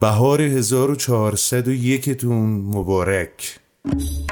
بهار 1401 تون مبارک.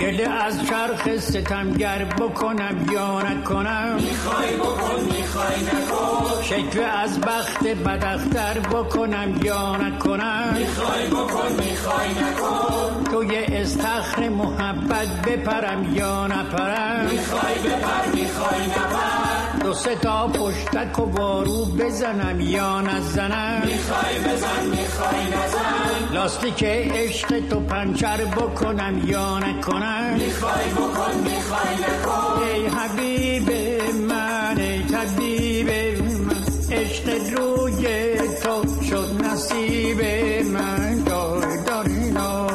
گله از چرخ ستمگر بکنم یا نکنم. می‌خوای بکن می‌خوای نکن. شکوه از بخت بدختر بکنم یا نکنم. می‌خوای بکن می‌خوای نکن. توی استخر محبت بپرم یا نپرم. می‌خوای بپر می‌خوای نپر. دو سه تا پشتک و وارو بزنم یا نزنم. می‌خوای بزن می‌خوای نزن. لاستیک عشق تو پنچر بکنم یا نکنم. می‌خوای بکن می‌خوای نکن. ای حبیب من ای طبیب من عشق روی تو شد نصیب من. دار دارینا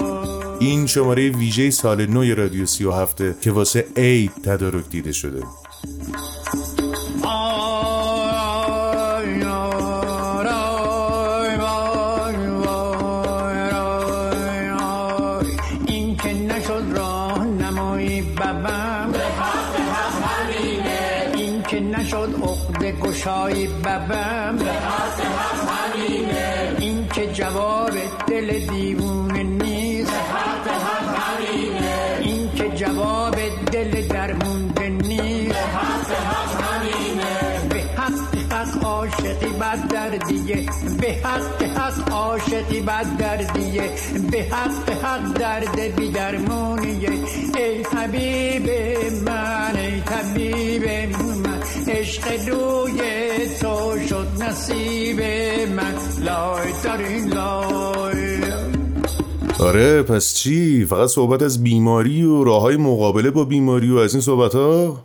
این شماره ویژه سال نو رادیو 37 که واسه عید تدارک دیده شده. گشایی ببم. این که جواب دل دیوونه نیست. این که جواب دل درمونده نیست. به حق عاشقی بد دردیه به حق حق عاشقی بد دردیه به حق حق درد بی درمونیه. ای حبیب من ای طبیب من. عشق روی تو شد نصیب من. لای دارین لای. آره پس چی؟ فقط صحبت از بیماری و راه های مقابله با بیماری و از این صحبت ها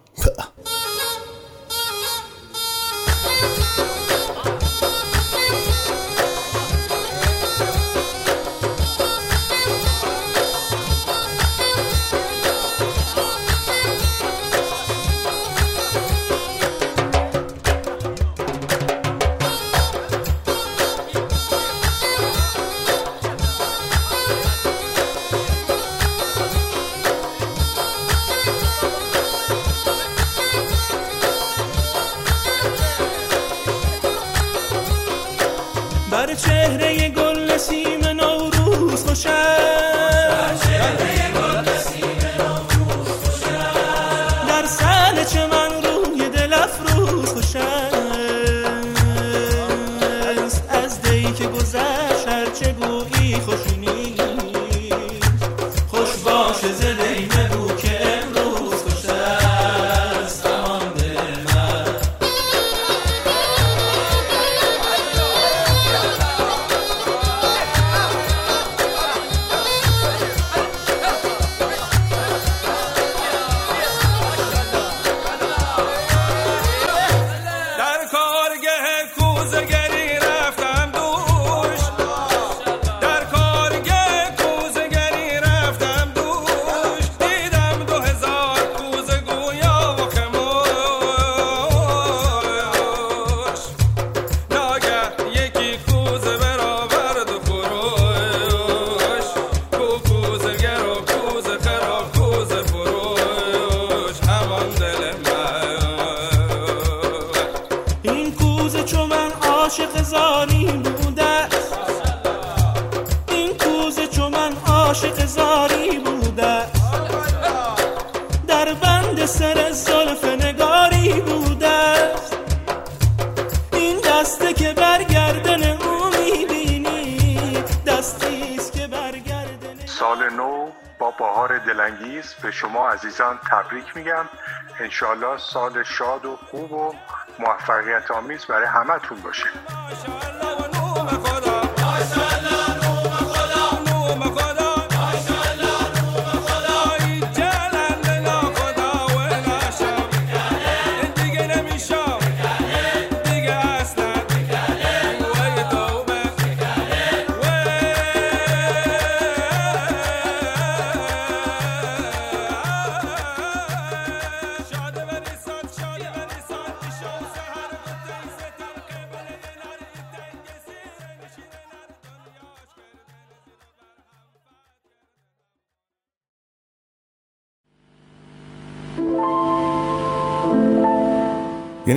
دلانگیز به شما عزیزان تبریک میگم. انشالله سال شاد و خوب و موفقیت آمیز برای همتون باشه.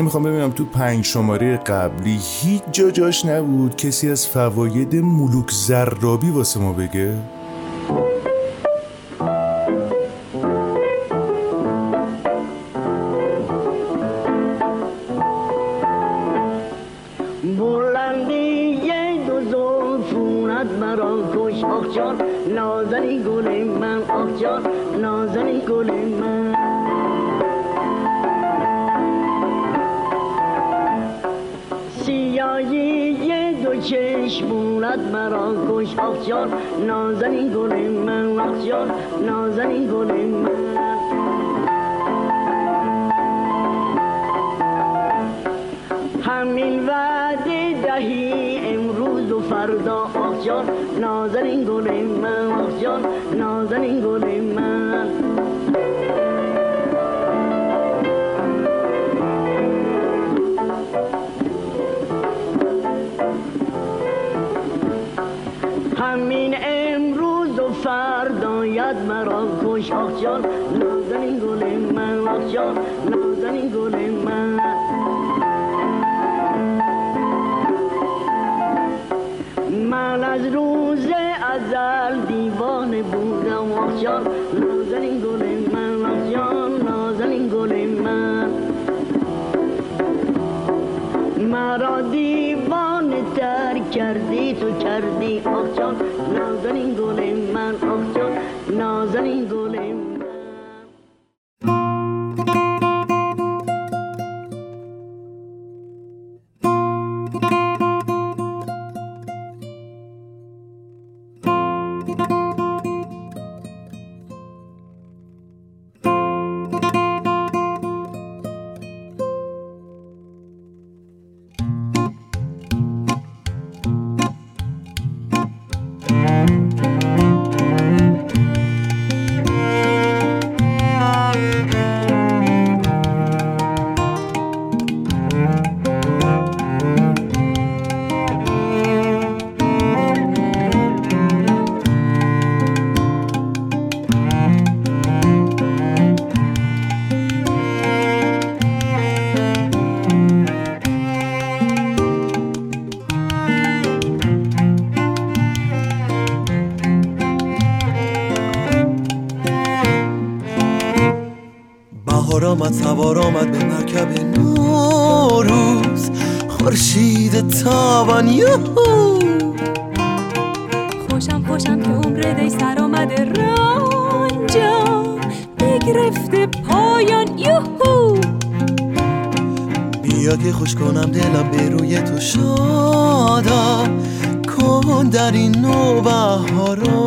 می‌خوام ببینم تو پنج شماره قبلی هیچ جا جاش نبود کسی از فواید ملوک زرابی واسه ما بگه؟ دهی امروز و فردا آخ جان نازنین گل من آخ جان نازنین گل من. همین امروز و فردا ید مرا کش آخ جان نازنین گل من آخ جان نازنین گل من. روز ازل دیوانه بودم آخ جان نازنین گل من آخ جان نازنین گل من. مرا دیوانه تر کردی تو کردی آخ جان نازنین گل من آخ جان نازنین گل بگرفته پایان یوهو. بیا که خوش کنم دلم به روی تو شادا. کن در این نو بهارا.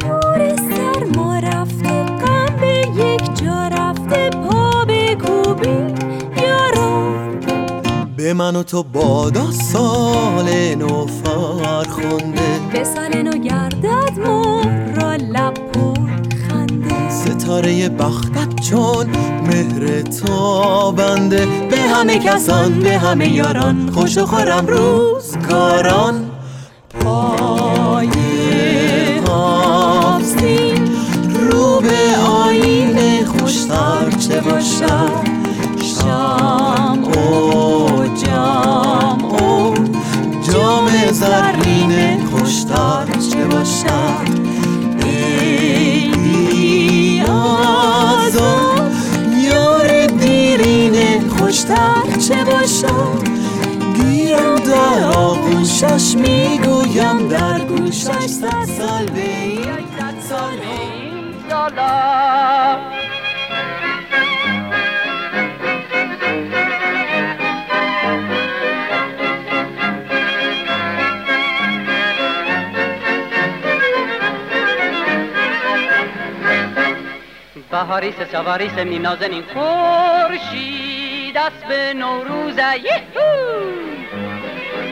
دور سر ما رفته غم به یک جا رفته پا به کوبی. یاران به من و تو بادا سال نو فرخنده. به سال نو گردد ستاره بختت چون مهر تابنده به همه کسان به همه یاران خوش و خورم روزگاران. این سالا بهاریس سواریس می نازنین خورشید است به نوروز یهو!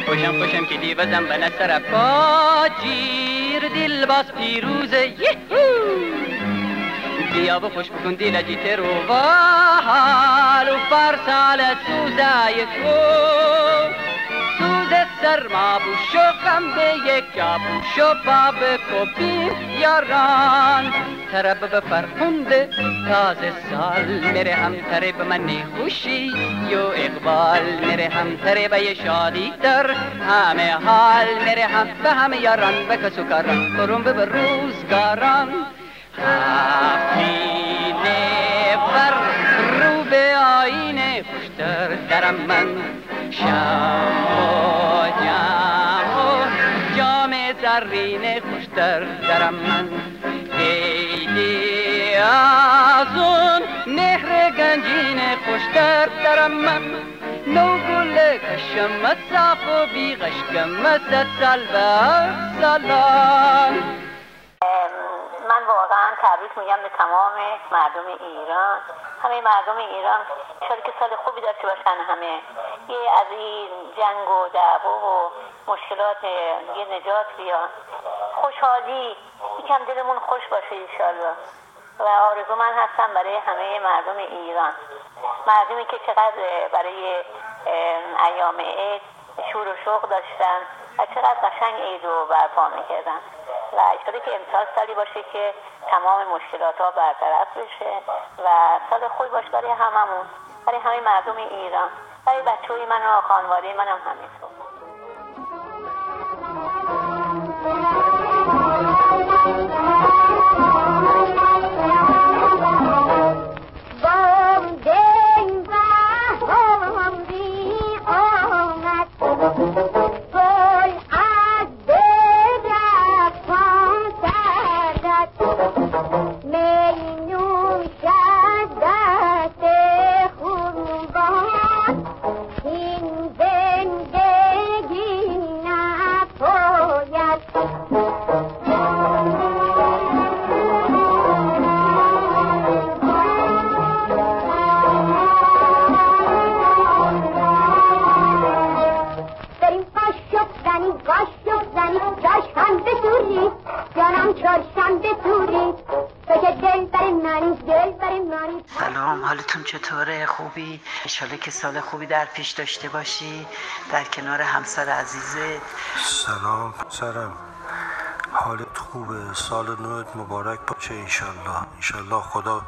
خوشم خوشم که دیوزم به نسر پا جیر دل باز پیروز یهو! بیا و خوش بکن دل جیت رو. و حال و فرسال سوزه یکو سوز سرما بوش و غم به یک جا بوش و باب یاران. طرب به فرخنده تازه سال میره هم تره به من خوشی. یو اقبال میره هم تره به شادی در همه حال میره هم به همه یاران به کسو کاران. برون به روزگاران. هفینه بر رو به آینه خوشتر درم من. شم و جم و جام زرین خوشتر درم من. عیدی از اون مهر گنجین خوشتر درم من. نو گل کشم صاف و بی غشکم سال و سلام. من واقعا تبریک میگم به تمام مردم ایران. همه مردم ایران شاید که سال خوبی داشته باشن همه. یه از این جنگ و دعوا و مشکلات یه نجات بیان. خوشحالی. یکم دلمون خوش باشه ایشالله و آرزو من هستم برای همه مردم ایران. مردمی که چقدر برای ایام عید شور و شوق داشتن و چقدر قشنگ عید رو برپا می‌کردن. و اشاره که امسال سالی باشه که تمام مشکلات ها برطرف بشه و سال خوبی باشه برای هممون برای همه مردم ایران برای بچه های من و خانواده هم همینطور. سلام حالتون چطوره؟ خوبی؟ انشالله که سال خوبی در پیش داشته باشی در کنار همسر عزیزه سلام پسرم. حالت خوبه. سال نوت مبارک باشه انشالله. انشالله خدا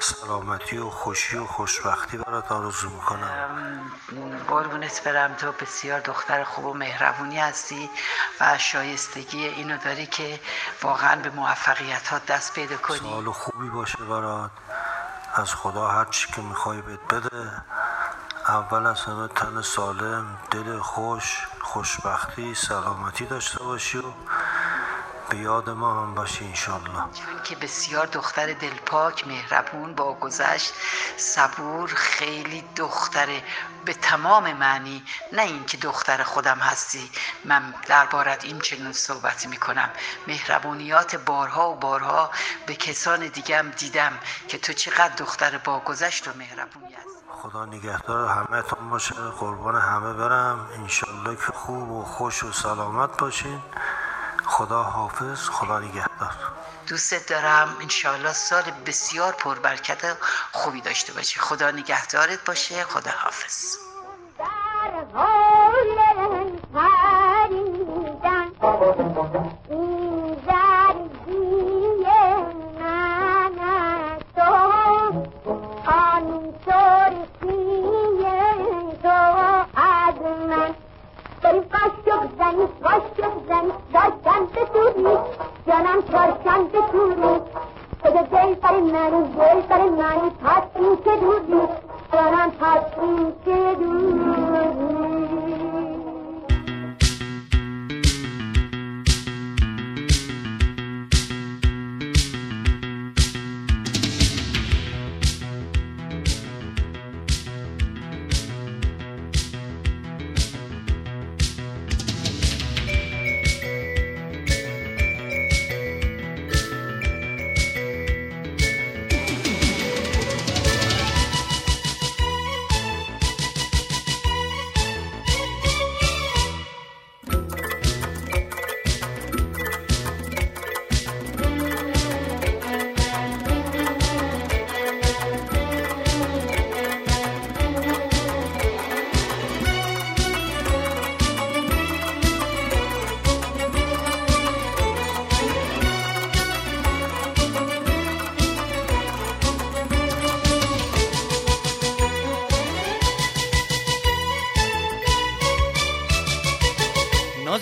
سلامتی و خوشی و خوشبختی برات آرزو می‌کنم. قربونت برم. تو بسیار دختر خوب و مهربونی هستی و شایستگی اینو داری که واقعا به موفقیت ها دست پیدا کنی. سال خوبی باشه برات. از خدا هر چی که می‌خوای بهت بده. اول از همه تن سالم دل خوش خوشبختی سلامتی داشته باشی و به یاد ما هم باشی انشالله. چون که بسیار دختر دلپاک مهربون با گذشت صبور خیلی دختره به تمام معنی نه اینکه دختر خودم هستی. من دربارت این چنین صحبتی می‌کنم. مهربونیات بارها و بارها به کسان دیگم دیدم که تو چقدر دختر با گذشت و مهربونی هست خدا نگهدار همه تون باشه. قربان همه برم. انشالله که خوب و خوش و سلامت باشین. خدا حافظ خدا نگهدار. دوستت دارم انشاءالله سال بسیار پربرکت خوبی داشته باشی خدا نگهدارت باشه خدا حافظ. زنی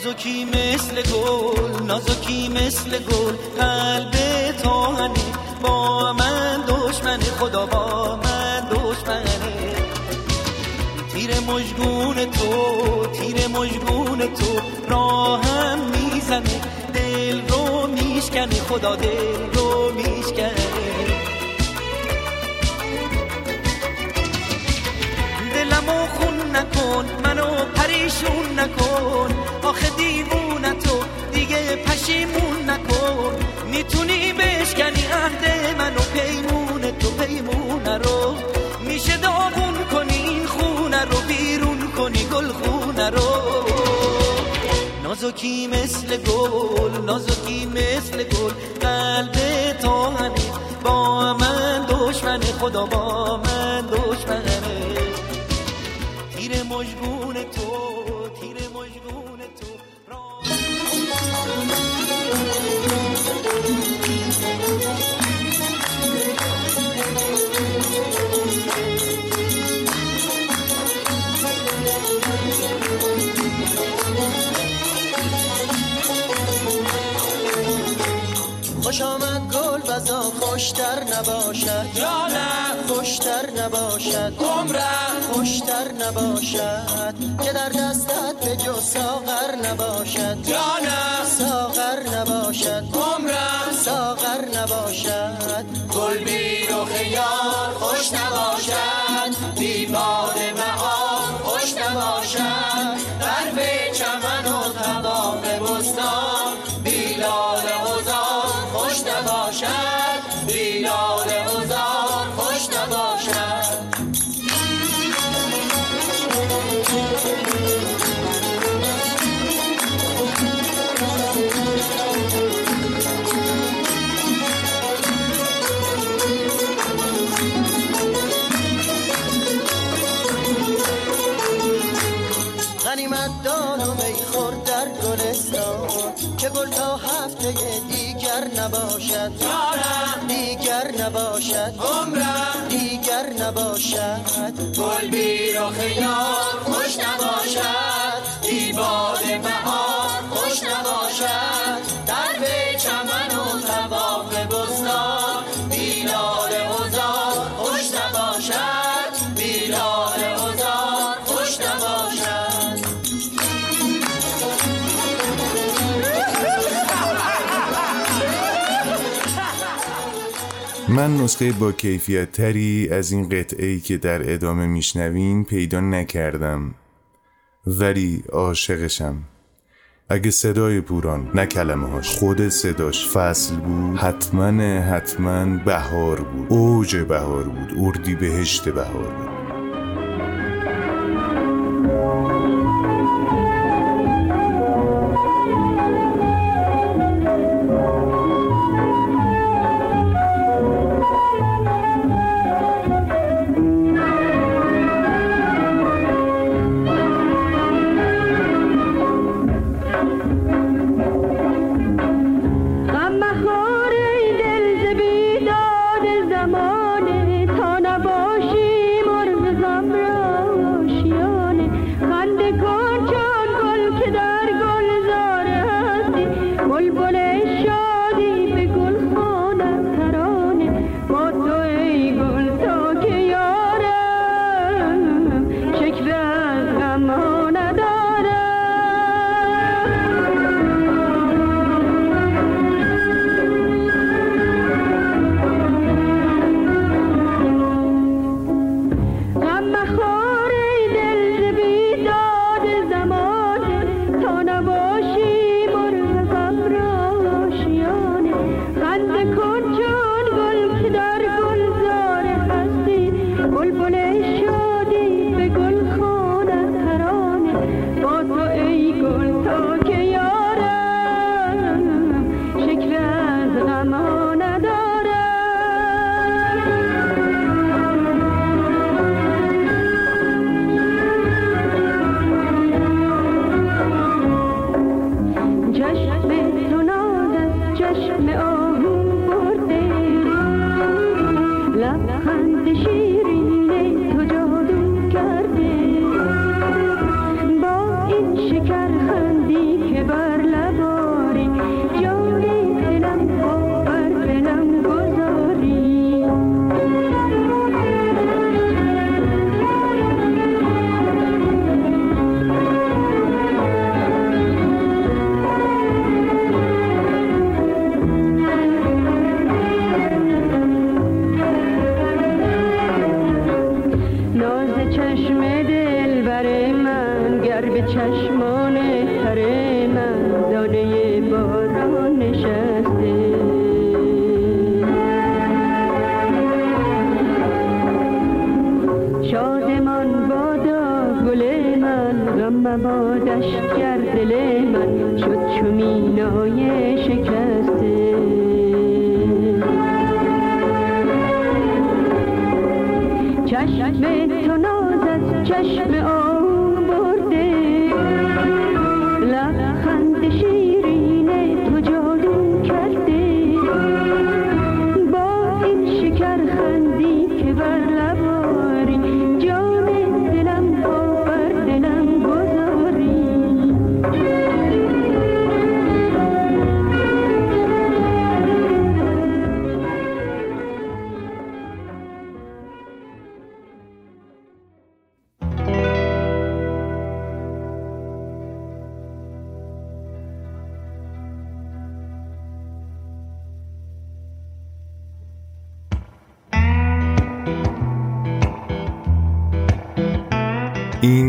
نازکی مثل گل نازکی مثل گل. قلب تو با من دشمن خدا با من دشمنه. تیر مجگون تو تیر مجگون تو راهم می‌زنه. دل رو میشکنه خدا دل رو میشکنه. دلمو خون نکن منو پریشون نکن. آخه دیوونه تو دیگه پشیمون نکن. می‌تونی بشکنی عهد منو پیمون تو پیمونه رو. میشه داغون کنی این خونه رو بیرون کنی گل خونه رو. نازکی مثل گل نازکی مثل گل. قلب تو با من دشمن خدا با من دشمنه تیر مجگون تو تیر مجگون تو. خوش آمد گل بزا خوشتر نباشد. یا نه. خوشتر نباشد. عمرم خوشتر نباشد که در دستت به جو ساغر نباشد. یا نه ساغر نباشد. عمرم ساغر نباشد. گل بی یار خوش نباشد. بی باد مهار گل تا هفته دیگر نباشد. دیگر نباشد. عمرم. دیگر نباشد. گل بی رخ یار خوش نباشد. بی باد بهار خوش نباشد. من نسخه با کیفیت تری از این قطعه ای که در ادامه میشنوین پیدا نکردم. ولی عاشقشم. اگه صدای پوران نه کلمه هاش خود صداش فصل بود. حتما حتما بهار بود. اوج بهار بود. اردی بهشت بهار بود. شادمان بادا گل من غم مبادش کرد دل من شد چومینای شکسته. چشم تو ناز چشم آن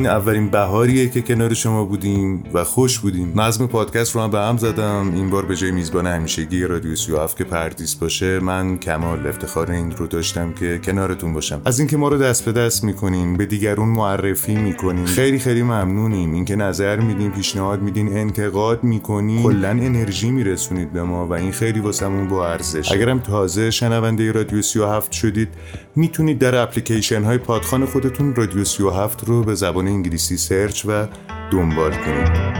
اولین بهاریه که کنار شما بودیم و خوش بودیم. نظم پادکست رو هم به هم زدم. این بار به جای میزبان همیشگی رادیو 37 که پردیس باشه من کمال افتخار این رو داشتم که کنارتون باشم. از اینکه ما رو دست به دست می‌کنین به دیگرون معرفی می‌کنین خیلی خیلی ممنونیم. اینکه نظر میدین پیشنهاد میدین انتقاد می‌کنین کلا انرژی میرسونید به ما و این خیلی واسمون با ارزش. اگرم تازه شنونده رادیو 37 شدید می‌تونید در اپلیکیشن های پادخان خودتون رادیو 37 رو به زبان انگلیسی سرچ و دنبال کنید.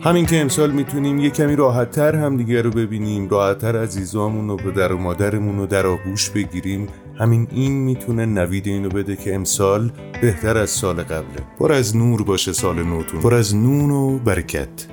همین که امسال می‌تونیم یه کمی راحتتر هم دیگه رو ببینیم راحتتر عزیزامون رو به در و مادرمون رو در آغوش بگیریم همین این می‌تونه نوید اینو بده که امسال بهتر از سال قبله. پر از نور باشه سال نوتون. پر از نون و برکت.